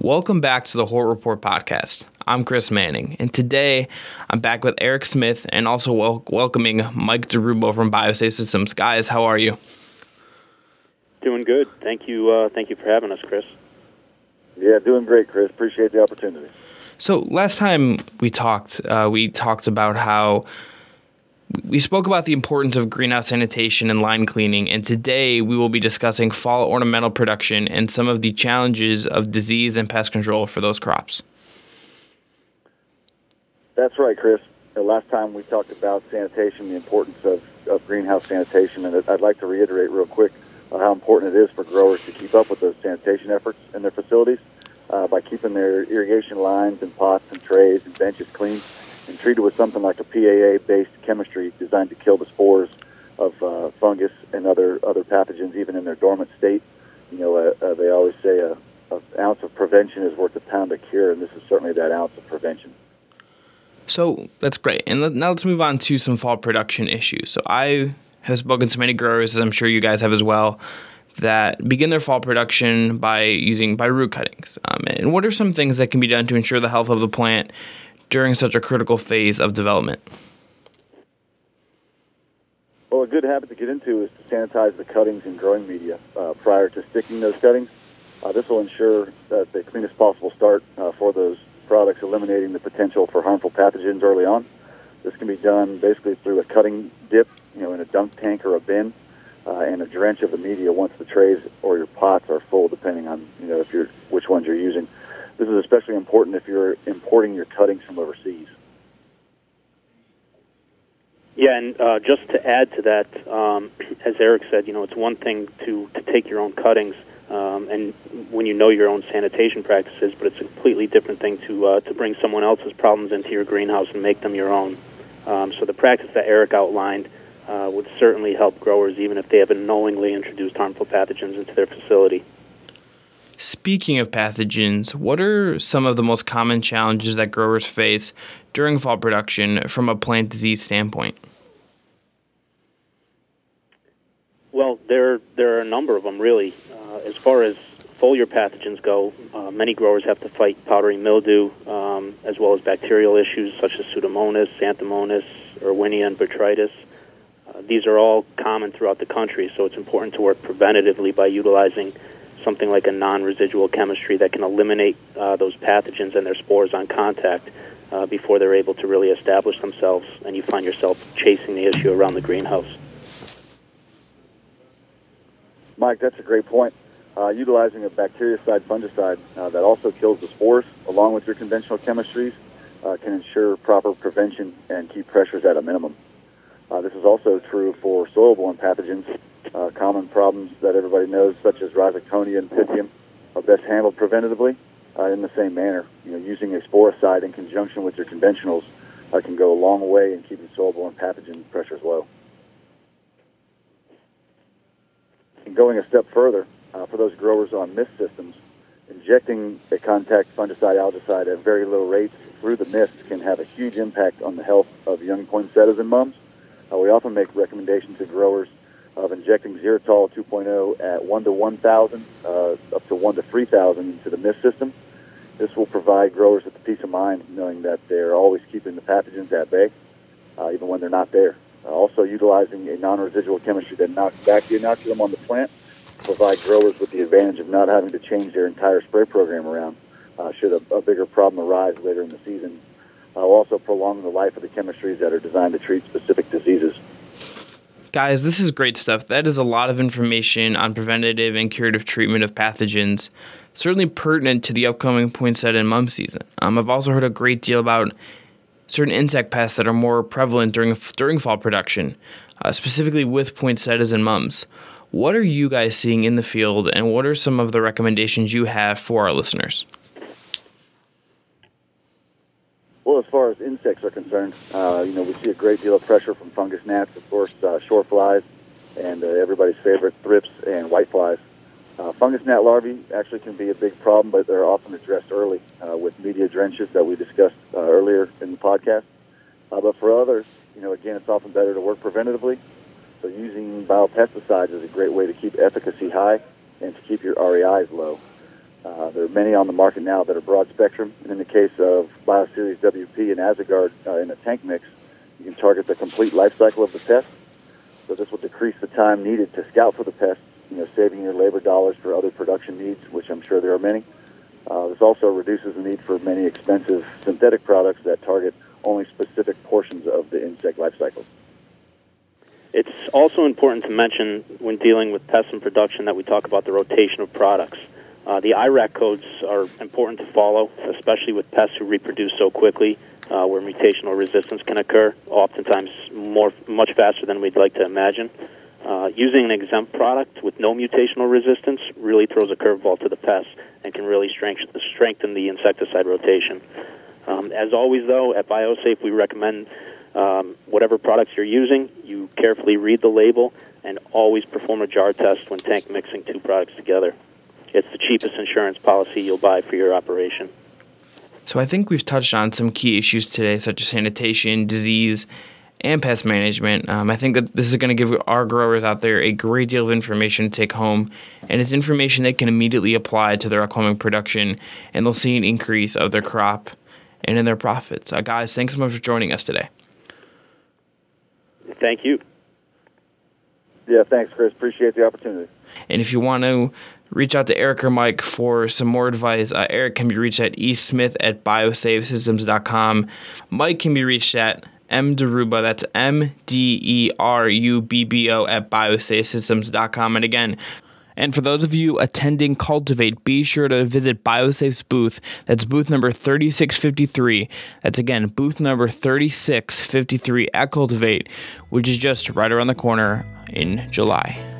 Welcome back to the Hort Report podcast. I'm Chris Manning, and today I'm back with Eric Smith and also wel- welcoming Mike DeRubbo from BioSafe Systems. Guys, how are you? Doing good. Thank you. Uh, thank you for having us, Chris. Yeah, doing great, Chris. Appreciate the opportunity. So last time we talked, uh, we talked about how we spoke about the importance of greenhouse sanitation and line cleaning, and today we will be discussing fall ornamental production and some of the challenges of disease and pest control for those crops. That's right, Chris. The last time we talked about sanitation, the importance of, of greenhouse sanitation, and I'd like to reiterate real quick uh, how important it is for growers to keep up with those sanitation efforts in their facilities uh, by keeping their irrigation lines and pots and trays and benches clean and treated with something like a PAA-based chemistry designed to kill the spores of uh, fungus and other other pathogens, even in their dormant state. You know, uh, uh, they always say a, a ounce of prevention is worth a pound of cure, and this is certainly that ounce of prevention. So that's great. And let, now let's move on to some fall production issues. So I have spoken to many growers, as I'm sure you guys have as well, that begin their fall production by using by root cuttings. Um, and what are some things that can be done to ensure the health of the plant during such a critical phase of development? Well, a good habit to get into is to sanitize the cuttings and growing media uh, prior to sticking those cuttings. Uh, this will ensure that the cleanest possible start uh, for those products, eliminating the potential for harmful pathogens early on. This can be done basically through a cutting dip, you know, in a dunk tank or a bin, uh, and a drench of the media once the trays or your pots are full, depending on you if you're which ones you're using. This is especially important if you're importing your cuttings from overseas. Yeah, and uh, just to add to that, um, as Eric said, you know, it's one thing to, to take your own cuttings um, and when you know your own sanitation practices, but it's a completely different thing to uh, to bring someone else's problems into your greenhouse and make them your own. Um, so the practice that Eric outlined uh, would certainly help growers, even if they haven't knowingly introduced harmful pathogens into their facility. Speaking of pathogens, what are some of the most common challenges that growers face during fall production from a plant disease standpoint? Well, there there are a number of them really. Uh, as far as foliar pathogens go, uh, many growers have to fight powdery mildew, um, as well as bacterial issues such as Pseudomonas, Xanthomonas, Erwinia, and Botrytis. Uh, these are all common throughout the country, so it's important to work preventatively by utilizing something like a non-residual chemistry that can eliminate uh, those pathogens and their spores on contact uh, before they're able to really establish themselves, and you find yourself chasing the issue around the greenhouse. Mike, that's a great point. Uh, utilizing a bactericide fungicide uh, that also kills the spores, along with your conventional chemistries, uh, can ensure proper prevention and keep pressures at a minimum. Uh, this is also true for soil-borne pathogens. Uh, common problems that everybody knows, such as Rhizoctonia and Pythium, are best handled preventatively uh, in the same manner. You know, using a sporicide in conjunction with your conventionals can go a long way in keeping soil-borne pathogen pressures low. And going a step further, uh, for those growers on mist systems, injecting a contact fungicide algicide at very low rates through the mist can have a huge impact on the health of young poinsettias and mums. Uh, we often make recommendations to growers of injecting ZeroTol 2.0 at 1 to 1,000, uh, up to 1 to 3,000 into the mist system. This will provide growers with the peace of mind knowing that they're always keeping the pathogens at bay, uh, even when they're not there. Uh, also utilizing a non-residual chemistry that knocks back the inoculum on the plant provide growers with the advantage of not having to change their entire spray program around uh, should a, a, bigger problem arise later in the season. Uh, also prolong the life of the chemistries that are designed to treat specific diseases. Guys, this is great stuff. That is a lot of information on preventative and curative treatment of pathogens, certainly pertinent to the upcoming poinsettia and mum season. Um, I've also heard a great deal about certain insect pests that are more prevalent during during fall production, uh, specifically with poinsettias and mums. What are you guys seeing in the field, and what are some of the recommendations you have for our listeners? Well, as far as insects are concerned, uh, you know we see a great deal of pressure from fungus gnats, of course, uh, shore flies, and uh, everybody's favorite thrips and whiteflies. Uh, fungus gnat larvae actually can be a big problem, but they're often addressed early uh, with media drenches that we discussed uh, earlier in the podcast. Uh, but for others, you know, again, it's often better to work preventatively. So using biopesticides is a great way to keep efficacy high and to keep your REIs low. Uh, there are many on the market now that are broad spectrum, and in the case of BioCeres WP and AzaGuard uh, in a tank mix, you can target the complete life cycle of the pest. So this will decrease the time needed to scout for the pest, you know, saving your labor dollars for other production needs, which I'm sure there are many. Uh, this also reduces the need for many expensive synthetic products that target only specific portions of the insect life cycle. It's also important to mention when dealing with pests and production that we talk about the rotation of products. Uh, the IRAC codes are important to follow, especially with pests who reproduce so quickly, uh, where mutational resistance can occur, oftentimes more much faster than we'd like to imagine. Uh, using an exempt product with no mutational resistance really throws a curveball to the pests and can really strengthen, strengthen the insecticide rotation. Um, as always, though, at BioSafe, we recommend um, whatever products you're using, you carefully read the label and always perform a jar test when tank mixing two products together. It's the cheapest insurance policy you'll buy for your operation. So I think we've touched on some key issues today, such as sanitation, disease, and pest management. Um, I think that this is going to give our growers out there a great deal of information to take home, and it's information they can immediately apply to their upcoming production, and they'll see an increase of their crop and in their profits. Uh, guys, thanks so much for joining us today. Thank you. Yeah, thanks, Chris. Appreciate the opportunity. And if you want to reach out to Eric or Mike for some more advice, uh, Eric can be reached at esmith at biosafesystems.com. Mike can be reached at mderubbo, that's M D E R U B B O, at biosafesystems.com. And again, and for those of you attending Cultivate, be sure to visit BioSafe's booth. That's booth number 3653. That's again booth number 3653 at Cultivate, which is just right around the corner in July.